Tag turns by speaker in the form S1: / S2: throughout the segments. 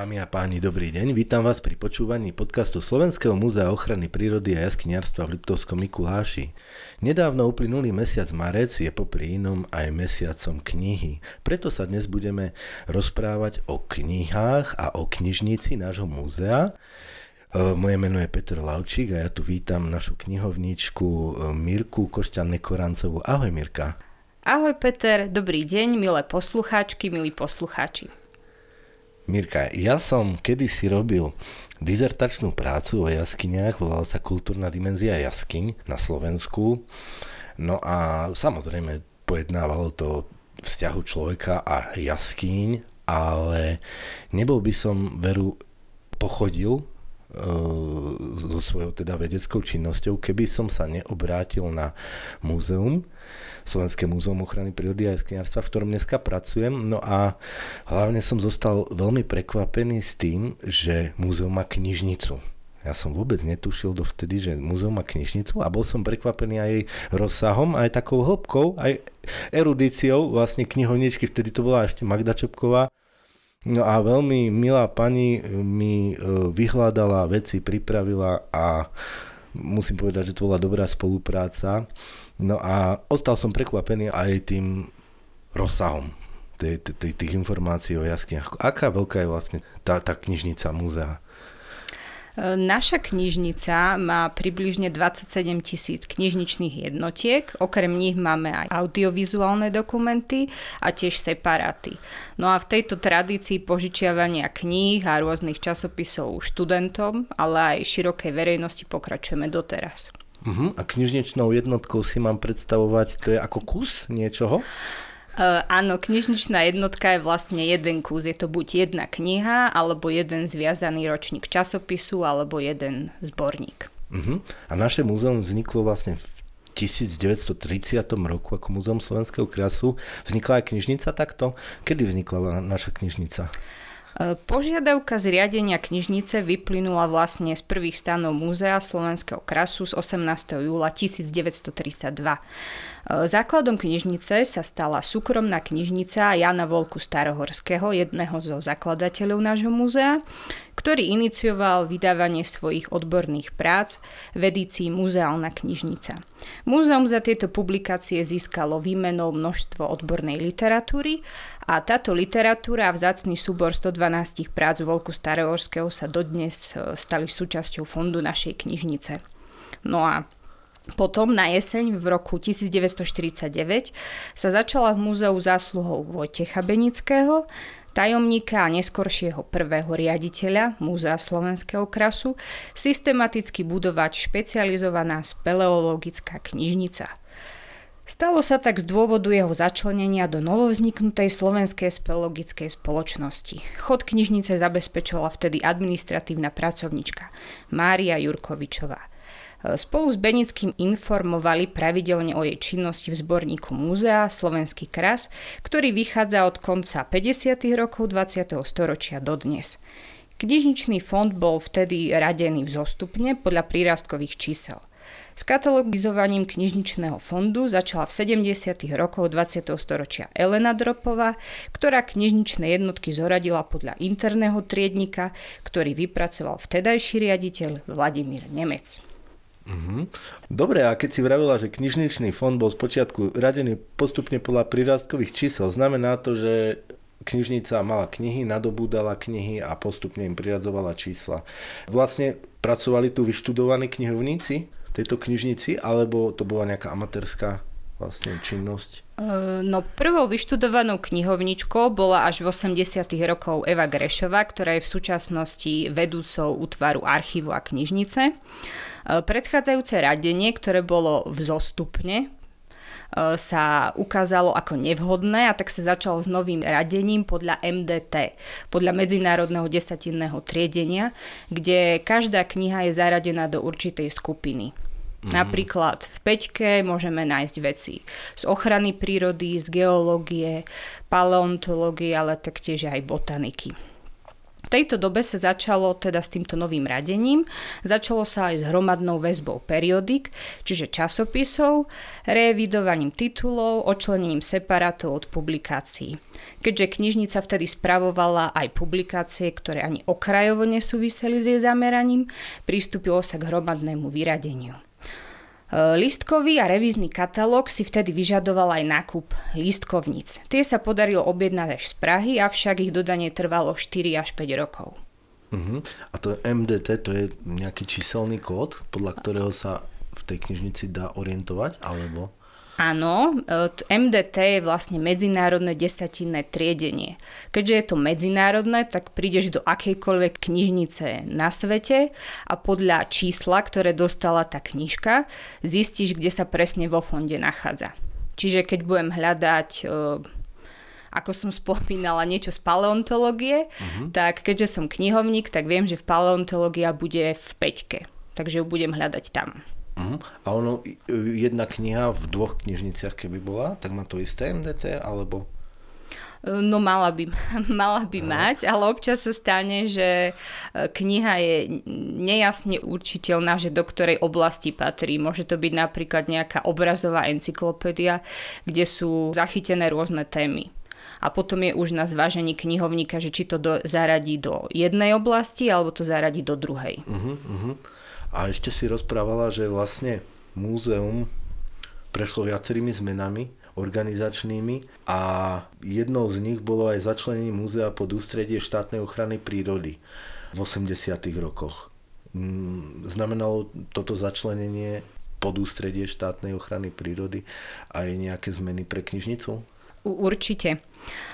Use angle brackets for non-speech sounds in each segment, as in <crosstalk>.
S1: Dámy a páni, dobrý deň. Vítam vás pri počúvaní podcastu Slovenského múzea ochrany prírody a jaskiniarstva v Liptovskom Mikuláši. Nedávno uplynulý mesiac marec je popri inom aj mesiacom knihy. Preto sa dnes budeme rozprávať o knihách a o knižnici nášho múzea. E, moje meno je Peter Laučík a ja tu vítam našu knihovničku e, Mirku Košťan-Nekorancovú. Ahoj Mirka.
S2: Ahoj Peter, dobrý deň, milé poslucháčky, milí poslucháči.
S1: Mirka, ja som kedysi robil dizertačnú prácu o jaskyniach, volala sa Kultúrna dimenzia jaskyň na Slovensku. No a samozrejme pojednávalo to vzťahu človeka a jaskyň, ale nebol by som veru pochodil so svojou teda vedeckou činnosťou, keby som sa neobrátil na múzeum, Slovenské múzeum ochrany prírody a jaskiniarstva, v ktorom dneska pracujem. No a hlavne som zostal veľmi prekvapený s tým, že múzeum má knižnicu. Ja som vôbec netušil dovtedy, že múzeum má knižnicu a bol som prekvapený aj jej rozsahom, aj takou hĺbkou, aj erudíciou vlastne knihovničky, vtedy to bola ešte Magda Čopková, No a veľmi milá pani mi e, vyhľadala veci, pripravila a musím povedať, že to bola dobrá spolupráca. No a ostal som prekvapený aj tým rozsahom tých informácií o jaskyniach. Aká veľká je vlastne tá, tá knižnica múzea?
S2: Naša knižnica má približne 27 tisíc knižničných jednotiek, okrem nich máme aj audiovizuálne dokumenty a tiež separáty. No a v tejto tradícii požičiavania kníh a rôznych časopisov študentom, ale aj širokej verejnosti pokračujeme doteraz.
S1: Uh-huh. A knižničnou jednotkou si mám predstavovať, to je ako kus niečoho?
S2: Uh, áno, knižničná jednotka je vlastne jeden kus. Je to buď jedna kniha, alebo jeden zviazaný ročník časopisu, alebo jeden zborník.
S1: Uh-huh. A naše múzeum vzniklo vlastne v 1930 roku ako Múzeum slovenského krasu. Vznikla aj knižnica takto? Kedy vznikla naša knižnica?
S2: E, požiadavka zriadenia knižnice vyplynula vlastne z prvých stanov Múzea slovenského krasu z 18. júla 1932. E, základom knižnice sa stala súkromná knižnica Jana Volku Starohorského, jedného zo zakladateľov nášho múzea, ktorý inicioval vydávanie svojich odborných prác v edícii Muzeálna knižnica. Múzeum za tieto publikácie získalo výmenou množstvo odbornej literatúry a táto literatúra a vzácný súbor 112 prác Volku Starohorského sa dodnes e, stali súčasťou fondu našej knižnice. No a potom na jeseň v roku 1949 sa začala v múzeu zásluhou Vojtecha Benického, tajomníka a neskoršieho prvého riaditeľa Múzea slovenského krasu, systematicky budovať špecializovaná speleologická knižnica. Stalo sa tak z dôvodu jeho začlenenia do novovzniknutej slovenskej speleologickej spoločnosti. Chod knižnice zabezpečovala vtedy administratívna pracovnička Mária Jurkovičová. Spolu s Benickým informovali pravidelne o jej činnosti v zborníku múzea Slovenský kras, ktorý vychádza od konca 50. rokov 20. storočia dodnes. Knižničný fond bol vtedy radený vzostupne podľa prírastkových čísel. S katalogizovaním knižničného fondu začala v 70. rokoch 20. storočia Elena Dropová, ktorá knižničné jednotky zoradila podľa interného triednika, ktorý vypracoval vtedajší riaditeľ Vladimír Nemec.
S1: Uh-huh. Dobre, a keď si vravila, že knižničný fond bol spočiatku radený postupne podľa prirastkových čísel, znamená to, že knižnica mala knihy, nadobúdala knihy a postupne im priradzovala čísla. Vlastne pracovali tu vyštudovaní knihovníci v tejto knižnici, alebo to bola nejaká amatérska vlastne činnosť?
S2: No prvou vyštudovanou knihovničkou bola až v 80. rokov Eva Grešová, ktorá je v súčasnosti vedúcou útvaru archívu a knižnice. Predchádzajúce radenie, ktoré bolo vzostupne, e, sa ukázalo ako nevhodné a tak sa začalo s novým radením podľa MDT, podľa Medzinárodného desatinného triedenia, kde každá kniha je zaradená do určitej skupiny. Mm. Napríklad v Peťke môžeme nájsť veci z ochrany prírody, z geológie, paleontológie, ale taktiež aj botaniky. tejto dobe sa začalo teda s týmto novým radením, začalo sa aj s hromadnou väzbou periodik, čiže časopisov, revidovaním titulov, očlenením separátov od publikácií. Keďže knižnica vtedy spravovala aj publikácie, ktoré ani okrajovo nesúviseli s jej zameraním, pristúpilo sa k hromadnému vyradeniu. Listkový a revízny katalóg si vtedy vyžadoval aj nákup lístkovníc. Tie sa podarilo objednať až z Prahy, avšak ich dodanie trvalo 4 až 5 rokov.
S1: Uh-huh. A to MDT, to je nejaký číselný kód, podľa ktorého sa v tej knižnici dá orientovať, alebo?
S2: Áno, e, MDT je vlastne medzinárodné desatinné triedenie. Keďže je to medzinárodné, tak prídeš do akejkoľvek knižnice na svete a podľa čísla, ktoré dostala tá knižka, zistíš, kde sa presne vo fonde nachádza. Čiže keď budem hľadať e, ako som <laughs> spomínala, niečo z paleontológie, uh-huh. tak keďže som knihovník, tak viem, že v paleontológia bude v peťke. Takže ju budem hľadať tam.
S1: Uh-huh. A ono, jedna kniha v dvoch knižniciach keby bola, tak má to isté MDT, alebo...
S2: No mala by, <laughs> mala by mať, ale občas sa stane, že e, kniha je nejasne určiteľná, že do ktorej oblasti patrí. Môže to byť napríklad nejaká obrazová encyklopédia, kde sú zachytené rôzne témy. A potom je už na zvážení knihovníka, že či to do, zaradí do jednej oblasti, alebo to zaradí do druhej. Uh-huh, uh-huh.
S1: A ešte si rozprávala, že vlastne múzeum prešlo viacerými zmenami organizačnými a jednou z nich bolo aj začlenenie múzea pod ústredie štátnej ochrany prírody v 80. rokoch. Mm, znamenalo toto začlenenie pod ústredie štátnej ochrany prírody aj nejaké zmeny pre knižnicu?
S2: Určite.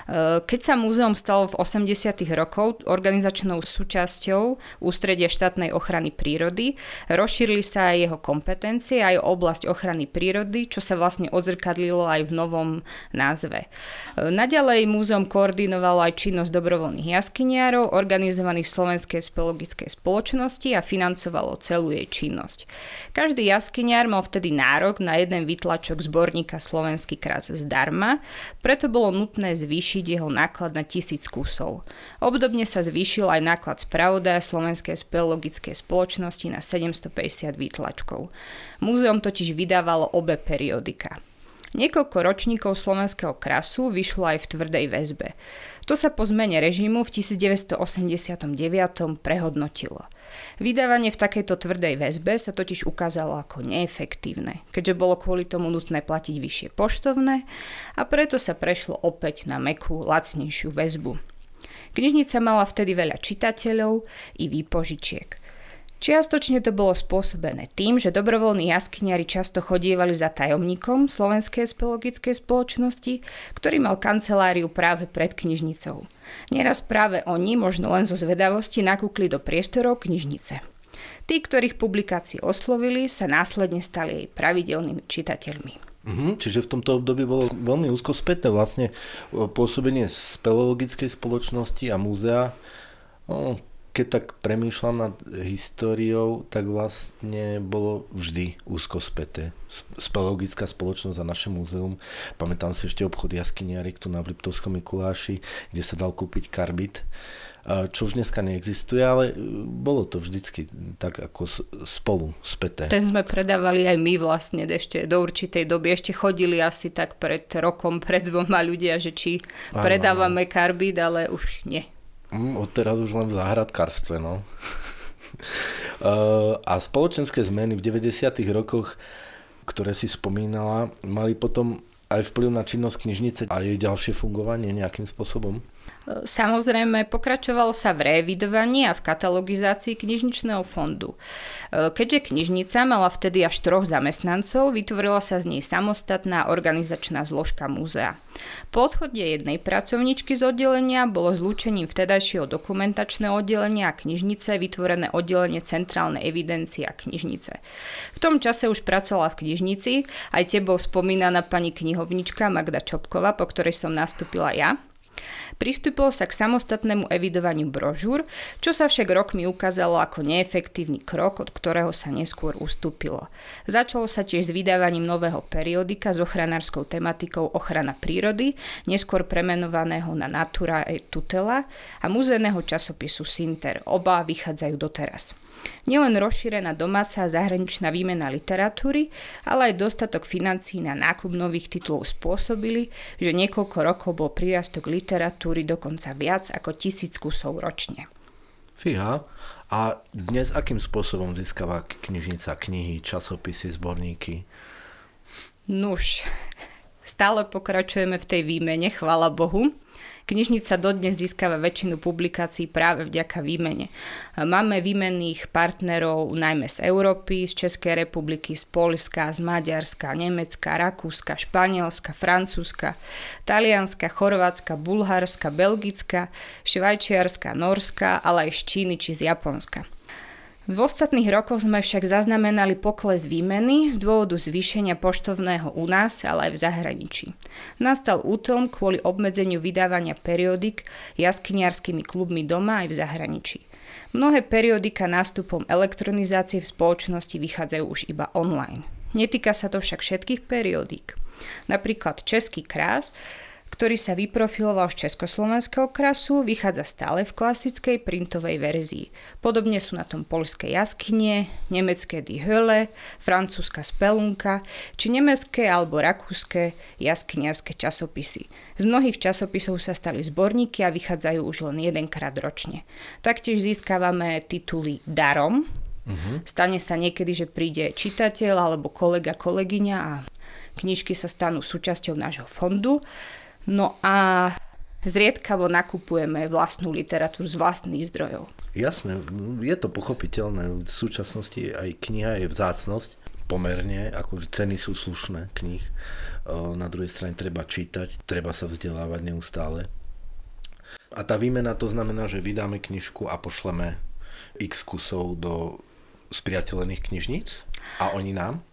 S2: E, keď sa múzeum stalo v 80. rokov organizačnou súčasťou ústredia štátnej ochrany prírody, rozšírili sa aj jeho kompetencie, aj oblasť ochrany prírody, čo sa vlastne odzrkadlilo aj v novom názve. E, naďalej múzeum koordinovalo aj činnosť dobrovoľných jaskyniarov, organizovaných v Slovenskej spologickej spoločnosti a financovalo celú jej činnosť. Každý jaskyniar mal vtedy nárok na jeden vytlačok zborníka Slovenský kras zdarma, preto bolo nutné zvýšiť jeho náklad na tisíc kusov. Obdobne sa zvýšil aj náklad spravodaja Slovenskej speologickej spoločnosti na 750 výtlačkov. Múzeum totiž vydávalo obe periodika. Niekoľko ročníkov slovenského krasu vyšlo aj v tvrdej väzbe. To sa po zmene režimu v 1989 prehodnotilo. Vydávanie v takejto tvrdej väzbe sa totiž ukázalo ako neefektívne, keďže bolo kvôli tomu nutné platiť vyššie poštovné a preto sa prešlo opäť na mekú, lacnejšiu väzbu. Knižnica mala vtedy veľa čitateľov i výpožičiek. Čiastočne to bolo spôsobené tým, že dobrovoľní jaskyniari často chodievali za tajomníkom Slovenskej speologickej spoločnosti, ktorý mal kanceláriu práve pred knižnicou. Nieraz práve oni, možno len zo zvedavosti, nakúkli do priestorov knižnice. Tí, ktorých publikácie oslovili, sa následne stali jej pravidelnými čitateľmi.
S1: Mhm, čiže v tomto období bolo veľmi úzko späté vlastne pôsobenie speleologickej spoločnosti a múzea. No, keď tak premýšľam nad históriou, tak vlastne bolo vždy úzko späté. Speleologická spoločnosť a naše múzeum. Pamätám si ešte obchod Jaskyniarik tu na Liptovskom Mikuláši, kde sa dal kúpiť karbit, čo už dneska neexistuje, ale e, bolo to vždycky tak ako spolu späté.
S2: Ten sme predávali aj my vlastne ešte do určitej doby. Ešte chodili asi tak pred rokom, pred dvoma ľudia, že či predávame karbit, ale už nie.
S1: Mm, odteraz už len v záhradkárstve, no. <laughs> a spoločenské zmeny v 90. rokoch, ktoré si spomínala, mali potom aj vplyv na činnosť knižnice a jej ďalšie fungovanie nejakým spôsobom?
S2: Samozrejme, pokračovalo sa v revidovaní a v katalogizácii knižničného fondu. E, keďže knižnica mala vtedy až troch zamestnancov, vytvorila sa z nej samostatná organizačná zložka múzea. Po odchode jednej pracovničky z oddelenia bolo zlúčením vtedajšieho dokumentačného oddelenia a knižnice vytvorené oddelenie centrálnej evidencie a knižnice. V tom čase už pracovala v knižnici aj tebou spomínaná pani knihovnička Magda Čopkova, po ktorej som nastúpila ja. Pristúpilo sa k samostatnému evidovaniu brožúr, čo sa však rokmi ukázalo ako neefektívny krok, od ktorého sa neskôr ustúpilo. Začalo sa tiež s vydávaním nového periodika s ochranárskou tematikou ochrana prírody, neskôr premenovaného na Natura et Tutela a muzejného časopisu Sinter. Oba vychádzajú doteraz. Nielen rozšírená domáca a zahraničná výmena literatúry, ale aj dostatok financií na nákup nových titulov spôsobili, že niekoľko rokov bol prírastok literatúry dokonca viac ako tisíc kusov ročne.
S1: Fíha. A dnes akým spôsobom získava knižnica knihy, časopisy, zborníky?
S2: Nuž, stále pokračujeme v tej výmene, chvála Bohu. Knižnica dodnes získava väčšinu publikácií práve vďaka výmene. Máme výmenných partnerov najmä z Európy, z Českej republiky, z Polska, z Maďarska, Nemecka, Rakúska, Španielska, Francúzska, Talianska, Chorvátska, Bulharska, Belgická, Švajčiarska, Norska, ale aj z Číny či z Japonska. V ostatných rokoch sme však zaznamenali pokles výmeny z dôvodu zvýšenia poštovného u nás, ale aj v zahraničí. Nastal útlm kvôli obmedzeniu vydávania periodik jaskyniarskými klubmi doma aj v zahraničí. Mnohé periodika nástupom elektronizácie v spoločnosti vychádzajú už iba online. Netýka sa to však všetkých periodík. Napríklad Český krás ktorý sa vyprofiloval z československého krasu, vychádza stále v klasickej printovej verzii. Podobne sú na tom polské jaskynie, nemecké Die Hölle, francúzska Spelunka, či nemecké alebo rakúske jaskyniarské časopisy. Z mnohých časopisov sa stali zborníky a vychádzajú už len jedenkrát ročne. Taktiež získavame tituly darom, Uh-huh. Stane sa niekedy, že príde čitateľ alebo kolega, kolegyňa a knižky sa stanú súčasťou nášho fondu. No a zriedkavo nakupujeme vlastnú literatúru z vlastných zdrojov.
S1: Jasné, je to pochopiteľné. V súčasnosti aj kniha je vzácnosť pomerne, ako ceny sú slušné knih. Na druhej strane treba čítať, treba sa vzdelávať neustále. A tá výmena to znamená, že vydáme knižku a pošleme x kusov do spriateľených knižníc a oni nám?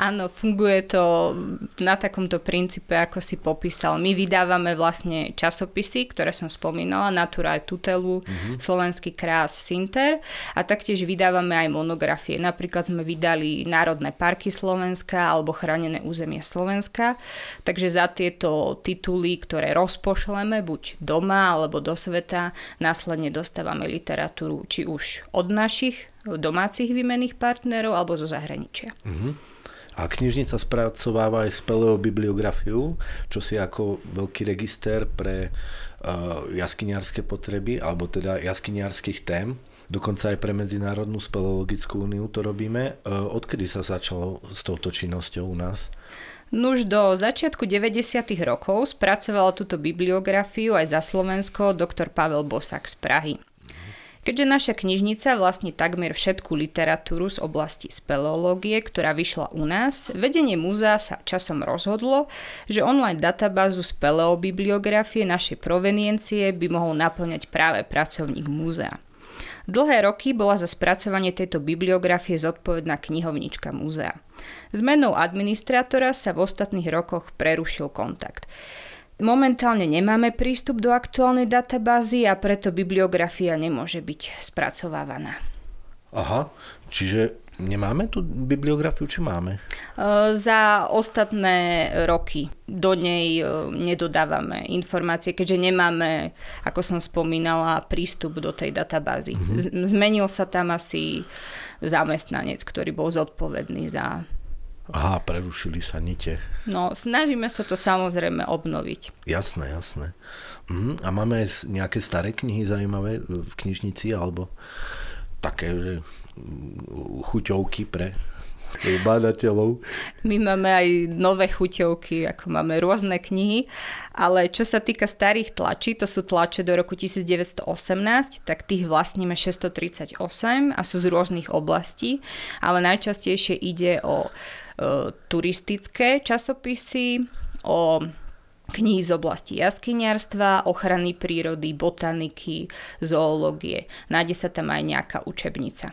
S2: Áno, funguje to na takomto princípe, ako si popísal. My vydávame vlastne časopisy, ktoré som spomínala, Natura aj Tutelu, uh-huh. Slovenský krás, Sinter a taktiež vydávame aj monografie. Napríklad sme vydali Národné parky Slovenska alebo Chránené územie Slovenska, takže za tieto tituly, ktoré rozpošleme buď doma alebo do sveta, následne dostávame literatúru či už od našich domácich výmenných partnerov alebo zo zahraničia. Uh-huh.
S1: A knižnica spracováva aj spelého bibliografiu, čo si ako veľký register pre uh, jaskyniarské potreby, alebo teda jaskyniarských tém. Dokonca aj pre Medzinárodnú speleologickú úniu to robíme. Uh, odkedy sa začalo s touto činnosťou u nás?
S2: Nuž do začiatku 90. rokov spracoval túto bibliografiu aj za Slovensko doktor Pavel Bosak z Prahy. Keďže naša knižnica vlastní takmer všetku literatúru z oblasti speleológie, ktorá vyšla u nás, vedenie múzea sa časom rozhodlo, že online databázu speleobibliografie našej proveniencie by mohol naplňať práve pracovník múzea. Dlhé roky bola za spracovanie tejto bibliografie zodpovedná knihovnička múzea. Zmenou administrátora sa v ostatných rokoch prerušil kontakt. Momentálne nemáme prístup do aktuálnej databázy a preto bibliografia nemôže byť spracovávaná.
S1: Aha, čiže nemáme tú bibliografiu, či máme?
S2: Za ostatné roky do nej nedodávame informácie, keďže nemáme, ako som spomínala, prístup do tej databázy. Mm-hmm. Zmenil sa tam asi zamestnanec, ktorý bol zodpovedný za
S1: Aha, prerušili sa nite.
S2: No, snažíme sa to samozrejme obnoviť.
S1: Jasné, jasné. Mhm. A máme aj nejaké staré knihy zaujímavé v knižnici, alebo také, že mm, chuťovky pre bádateľov.
S2: My máme aj nové chuťovky, ako máme rôzne knihy, ale čo sa týka starých tlačí, to sú tlače do roku 1918, tak tých vlastníme 638 a sú z rôznych oblastí, ale najčastejšie ide o turistické časopisy, o knihy z oblasti jaskyniarstva, ochrany prírody, botaniky, zoológie. Nájde sa tam aj nejaká učebnica.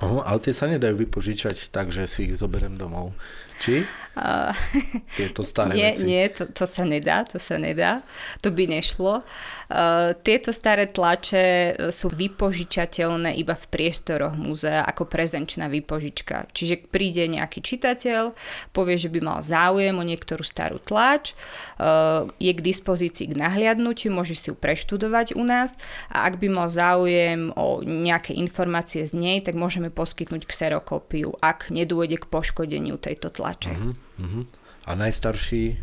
S1: Oho, ale tie sa nedajú vypožičať tak, že si ich zoberiem domov. Či? Uh, <laughs> tieto staré
S2: nie,
S1: veci?
S2: Nie, to, to sa nedá, to sa nedá. To by nešlo. Uh, tieto staré tlače sú vypožičateľné iba v priestoroch múzea ako prezenčná vypožička. Čiže príde nejaký čitateľ, povie, že by mal záujem o niektorú starú tlač, uh, je k dispozícii k nahliadnutiu, môže si ju preštudovať u nás a ak by mal záujem o nejaké informácie z nej, tak môžeme poskytnúť kserokópiu, ak nedôjde k poškodeniu tejto tlače tlače. Uh-huh,
S1: uh-huh. A najstarší,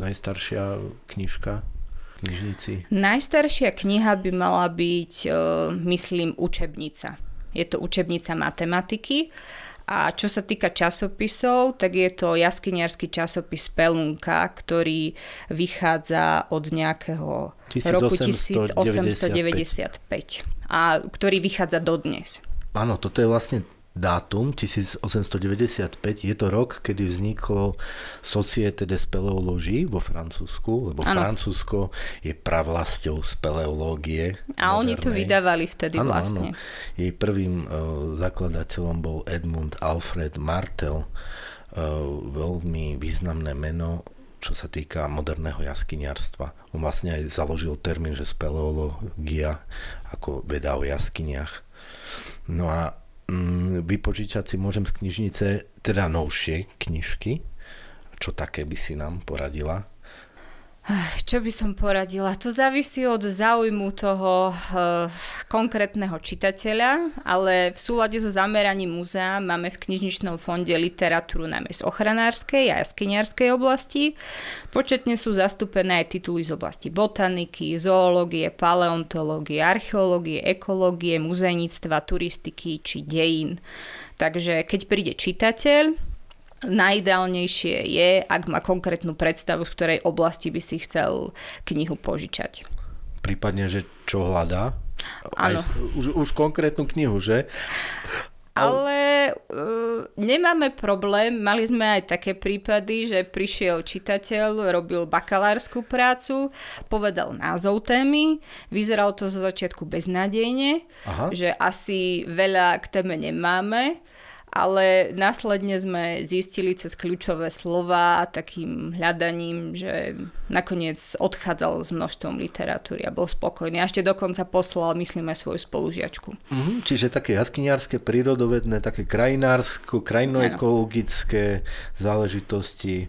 S1: najstaršia knižka knižnici?
S2: Najstaršia kniha by mala byť, uh, myslím, učebnica. Je to učebnica matematiky. A čo sa týka časopisov, tak je to jaskyniarský časopis Pelunka, ktorý vychádza od nejakého 1895 roku 1895 a ktorý vychádza dodnes.
S1: Áno, toto je vlastne dátum 1895, je to rok, kedy vzniklo Societe de Speleologie vo Francúzsku, lebo ano. Francúzsko je pravlasťou speleológie.
S2: A modernej. oni to vydávali vtedy ano, vlastne. Ano.
S1: Jej prvým uh, zakladateľom bol Edmund Alfred Martel, uh, veľmi významné meno, čo sa týka moderného jaskyniarstva. On vlastne aj založil termín, že speleológia ako veda o jaskyniach. No a vypožičať si môžem z knižnice teda novšie knižky. Čo také by si nám poradila?
S2: Čo by som poradila? To závisí od záujmu toho e, konkrétneho čitateľa, ale v súlade so zameraním múzea máme v knižničnom fonde literatúru najmä z ochranárskej a jaskyniarskej oblasti. Početne sú zastúpené aj tituly z oblasti botaniky, zoológie, paleontológie, archeológie, ekológie, muzejníctva, turistiky či dejín. Takže keď príde čitateľ, najideálnejšie je, ak má konkrétnu predstavu, v ktorej oblasti by si chcel knihu požičať.
S1: Prípadne, že čo hľadá? Áno. Už, už konkrétnu knihu, že?
S2: Ale uh, nemáme problém, mali sme aj také prípady, že prišiel čitateľ, robil bakalárskú prácu, povedal názov témy, vyzeralo to zo začiatku beznádejne, Aha. že asi veľa k téme nemáme, ale následne sme zistili cez kľúčové slova takým hľadaním, že nakoniec odchádzal s množstvom literatúry a bol spokojný. A ešte dokonca poslal, myslím, svoju spolužiačku.
S1: Mm-hmm, čiže také jaskyniarské, prírodovedné, také krajinársko, krajinoekologické záležitosti,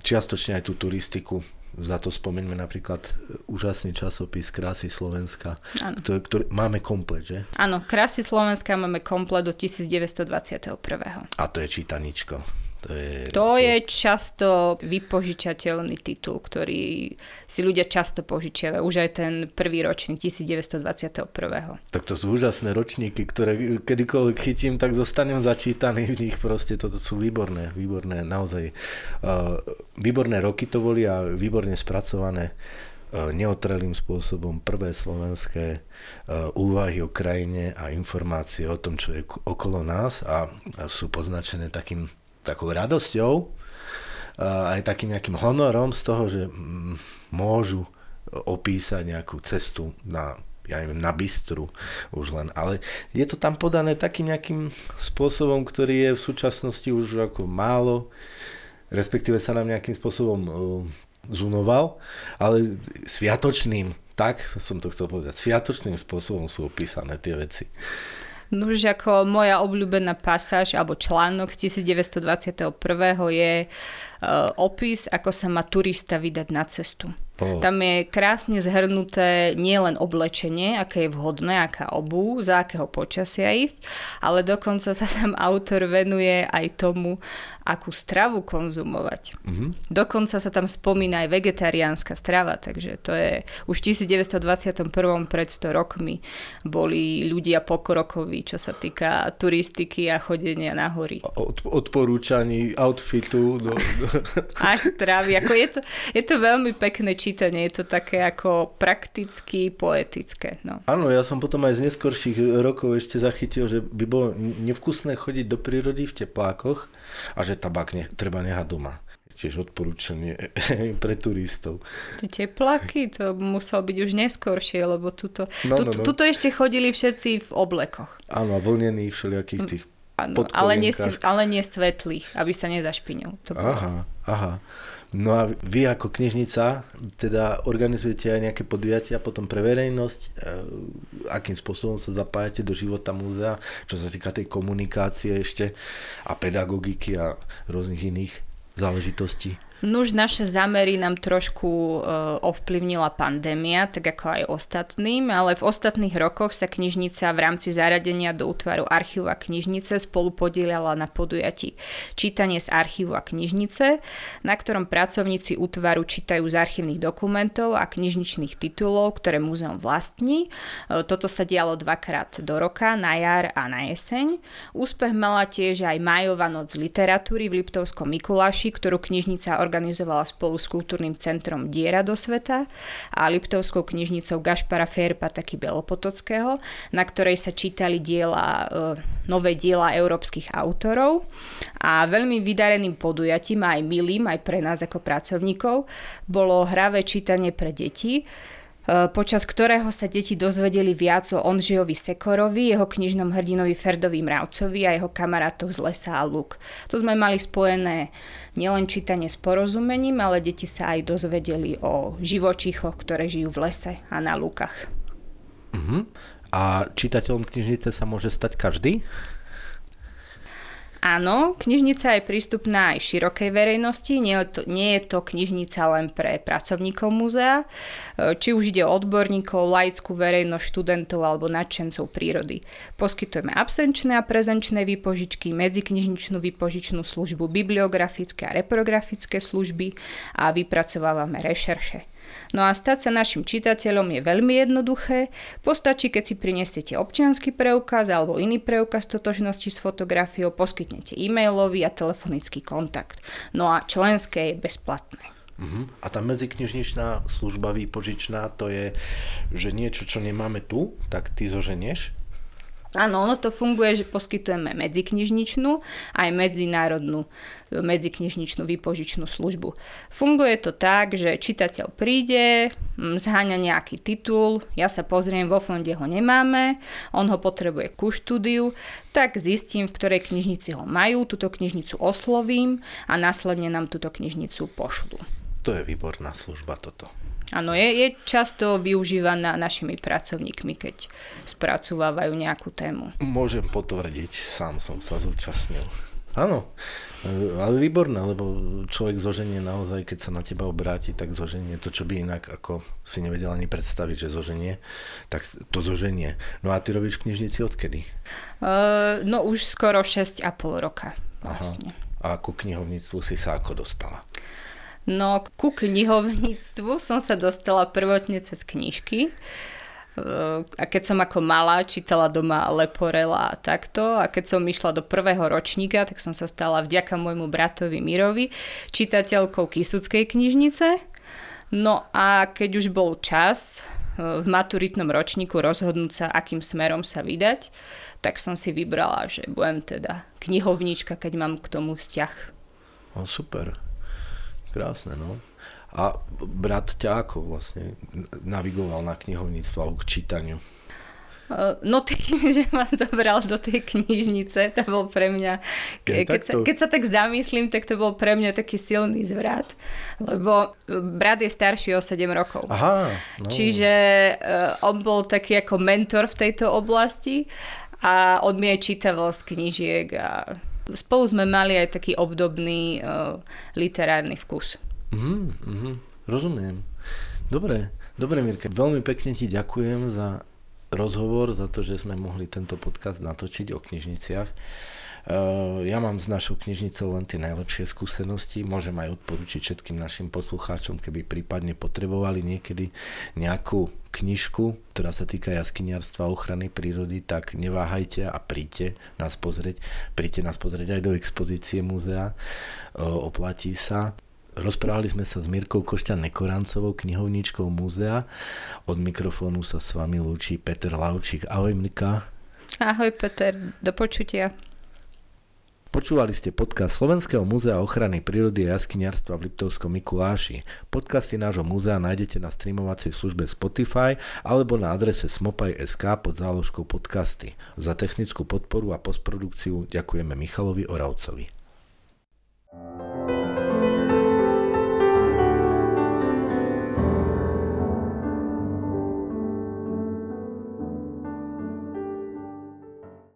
S1: čiastočne aj tú turistiku za to spomeňme napríklad e, úžasný časopis Krásy Slovenska, ktorý, ktorý máme komplet, že?
S2: Áno, Krásy Slovenska máme komplet do 1921.
S1: A to je čítaničko.
S2: To je... to je často vypožičateľný titul, ktorý si ľudia často požičiavajú. Už aj ten prvý ročník 1921.
S1: Tak to sú úžasné ročníky, ktoré kedykoľvek chytím, tak zostanem začítaný v nich. Proste toto sú výborné, výborné, naozaj. Uh, výborné roky to boli a výborne spracované uh, neotrelým spôsobom prvé slovenské uh, úvahy o krajine a informácie o tom, čo je okolo nás a sú poznačené takým takou radosťou, aj takým nejakým honorom z toho, že mm, môžu opísať nejakú cestu na ja neviem, na bystru už len, ale je to tam podané takým nejakým spôsobom, ktorý je v súčasnosti už ako málo, respektíve sa nám nejakým spôsobom uh, zunoval, ale sviatočným, tak som to chcel povedať, sviatočným spôsobom sú opísané tie veci.
S2: No už ako moja obľúbená pasáž alebo článok z 1921. je uh, opis, ako sa má turista vydať na cestu. Oh. Tam je krásne zhrnuté nielen oblečenie, aké je vhodné, aká obu, za akého počasia ísť, ale dokonca sa tam autor venuje aj tomu, akú stravu konzumovať. Mm-hmm. Dokonca sa tam spomína aj vegetariánska strava, takže to je už v 1921. pred 100 rokmi boli ľudia pokrokoví, čo sa týka turistiky a chodenia na hory.
S1: Od, odporúčaní outfitu. Do, do... <laughs>
S2: A stravy. Ako je, to, je to veľmi pekné čítanie, je to také ako prakticky poetické. No.
S1: Áno, ja som potom aj z neskorších rokov ešte zachytil, že by bolo nevkusné chodiť do prírody v teplákoch a že tabak ne, treba nehať doma. tiež odporúčanie <laughs> pre turistov.
S2: Tie teplaky, to muselo byť už neskôršie, lebo tuto, no, no, no. tuto ešte chodili všetci v oblekoch.
S1: Áno, vlnených všelijakých tých
S2: Áno, ale nie, ale nie svetlých, aby sa nezašpinil. To bolo.
S1: Aha, aha. No a vy ako knižnica teda organizujete aj nejaké podujatia potom pre verejnosť? E, akým spôsobom sa zapájate do života múzea, čo sa týka tej komunikácie ešte a pedagogiky a rôznych iných záležitostí?
S2: Nuž naše zamery nám trošku e, ovplyvnila pandémia, tak ako aj ostatným, ale v ostatných rokoch sa knižnica v rámci zaradenia do útvaru archívu a knižnice spolu podielala na podujatí Čítanie z archívu a knižnice, na ktorom pracovníci útvaru čítajú z archívnych dokumentov a knižničných titulov, ktoré múzeum vlastní. E, toto sa dialo dvakrát do roka, na jar a na jeseň. Úspech mala tiež aj majová noc literatúry v Liptovskom Mikuláši, ktorú knižnica organizovala spolu s kultúrnym centrom Diera do sveta a Liptovskou knižnicou Gašpara Fierpa, taký Belopotockého, na ktorej sa čítali diela, e, nové diela európskych autorov. A veľmi vydareným podujatím, aj milým, aj pre nás ako pracovníkov, bolo hravé čítanie pre deti, počas ktorého sa deti dozvedeli viac o Onžiovi Sekorovi, jeho knižnom hrdinovi Ferdovi Mravcovi a jeho kamarátoch z lesa a luk. To sme mali spojené nielen čítanie s porozumením, ale deti sa aj dozvedeli o živočíchoch, ktoré žijú v lese a na lukách.
S1: Uh-huh. A čitateľom knižnice sa môže stať každý?
S2: Áno, knižnica je prístupná aj širokej verejnosti, nie je, to, nie je to knižnica len pre pracovníkov múzea, e, či už ide o odborníkov, laickú verejnosť, študentov alebo nadšencov prírody. Poskytujeme absenčné a prezenčné výpožičky, medziknižničnú výpožičnú službu, bibliografické a reprografické služby a vypracovávame rešerše. No a stať sa našim čitateľom je veľmi jednoduché. Postačí, keď si prinesiete občianský preukaz alebo iný preukaz totožnosti s fotografiou, poskytnete e-mailový a telefonický kontakt. No a členské je bezplatné.
S1: Uh-huh. A tá medziknižničná služba výpožičná, to je, že niečo, čo nemáme tu, tak ty zoženieš
S2: Áno, ono to funguje, že poskytujeme medziknižničnú aj medzinárodnú medziknižničnú výpožičnú službu. Funguje to tak, že čitateľ príde, mm, zháňa nejaký titul, ja sa pozriem, vo fonde ho nemáme, on ho potrebuje ku štúdiu, tak zistím, v ktorej knižnici ho majú, túto knižnicu oslovím a následne nám túto knižnicu pošlu.
S1: To je výborná služba toto.
S2: Áno, je, je často využívaná našimi pracovníkmi, keď spracovávajú nejakú tému.
S1: Môžem potvrdiť, sám som sa zúčastnil. Áno, ale výborné, lebo človek zoženie naozaj, keď sa na teba obráti, tak zoženie to, čo by inak ako si nevedel ani predstaviť, že zoženie, tak to zoženie. No a ty robíš knižnici odkedy?
S2: Uh, no už skoro 6,5 roka vlastne.
S1: Aha. A ku knihovníctvu si sa ako dostala?
S2: No, ku knihovníctvu som sa dostala prvotne cez knižky. A keď som ako malá čítala doma Leporela a takto a keď som išla do prvého ročníka, tak som sa stala vďaka môjmu bratovi Mirovi čitateľkou Kisuckej knižnice. No a keď už bol čas e, v maturitnom ročníku rozhodnúť sa, akým smerom sa vydať, tak som si vybrala, že budem teda knihovníčka, keď mám k tomu vzťah.
S1: No super. Krásne, no. A brat ťa ako vlastne navigoval na knihovníctvo alebo k čítaniu?
S2: No tým, <laughs> že ma zobral do tej knižnice, to bol pre mňa, ke, keď, sa, keď sa tak zamyslím, tak to bol pre mňa taký silný zvrat, lebo brat je starší o 7 rokov.
S1: Aha, no.
S2: Čiže uh, on bol taký ako mentor v tejto oblasti a on mi aj čítaval z knižiek a spolu sme mali aj taký obdobný uh, literárny vkus.
S1: Mm-hmm, mm-hmm, rozumiem. Dobre, dobre Mirka, veľmi pekne ti ďakujem za rozhovor, za to, že sme mohli tento podcast natočiť o knižniciach. Uh, ja mám s našou knižnicou len tie najlepšie skúsenosti, môžem aj odporučiť všetkým našim poslucháčom, keby prípadne potrebovali niekedy nejakú knižku, ktorá sa týka jaskyniarstva a ochrany prírody, tak neváhajte a príďte nás pozrieť. Príďte nás pozrieť aj do expozície múzea, oplatí sa. Rozprávali sme sa s Mirkou Košťan Nekorancovou, knihovníčkou múzea. Od mikrofónu sa s vami lúči Peter Laučík. Ahoj Mirka.
S2: Ahoj Peter, do počutia.
S1: Počúvali ste podcast Slovenského múzea ochrany prírody a jaskyniarstva v Liptovskom Mikuláši. Podcasty nášho múzea nájdete na streamovacej službe Spotify alebo na adrese smopaj.sk pod záložkou podcasty. Za technickú podporu a postprodukciu ďakujeme Michalovi Oravcovi.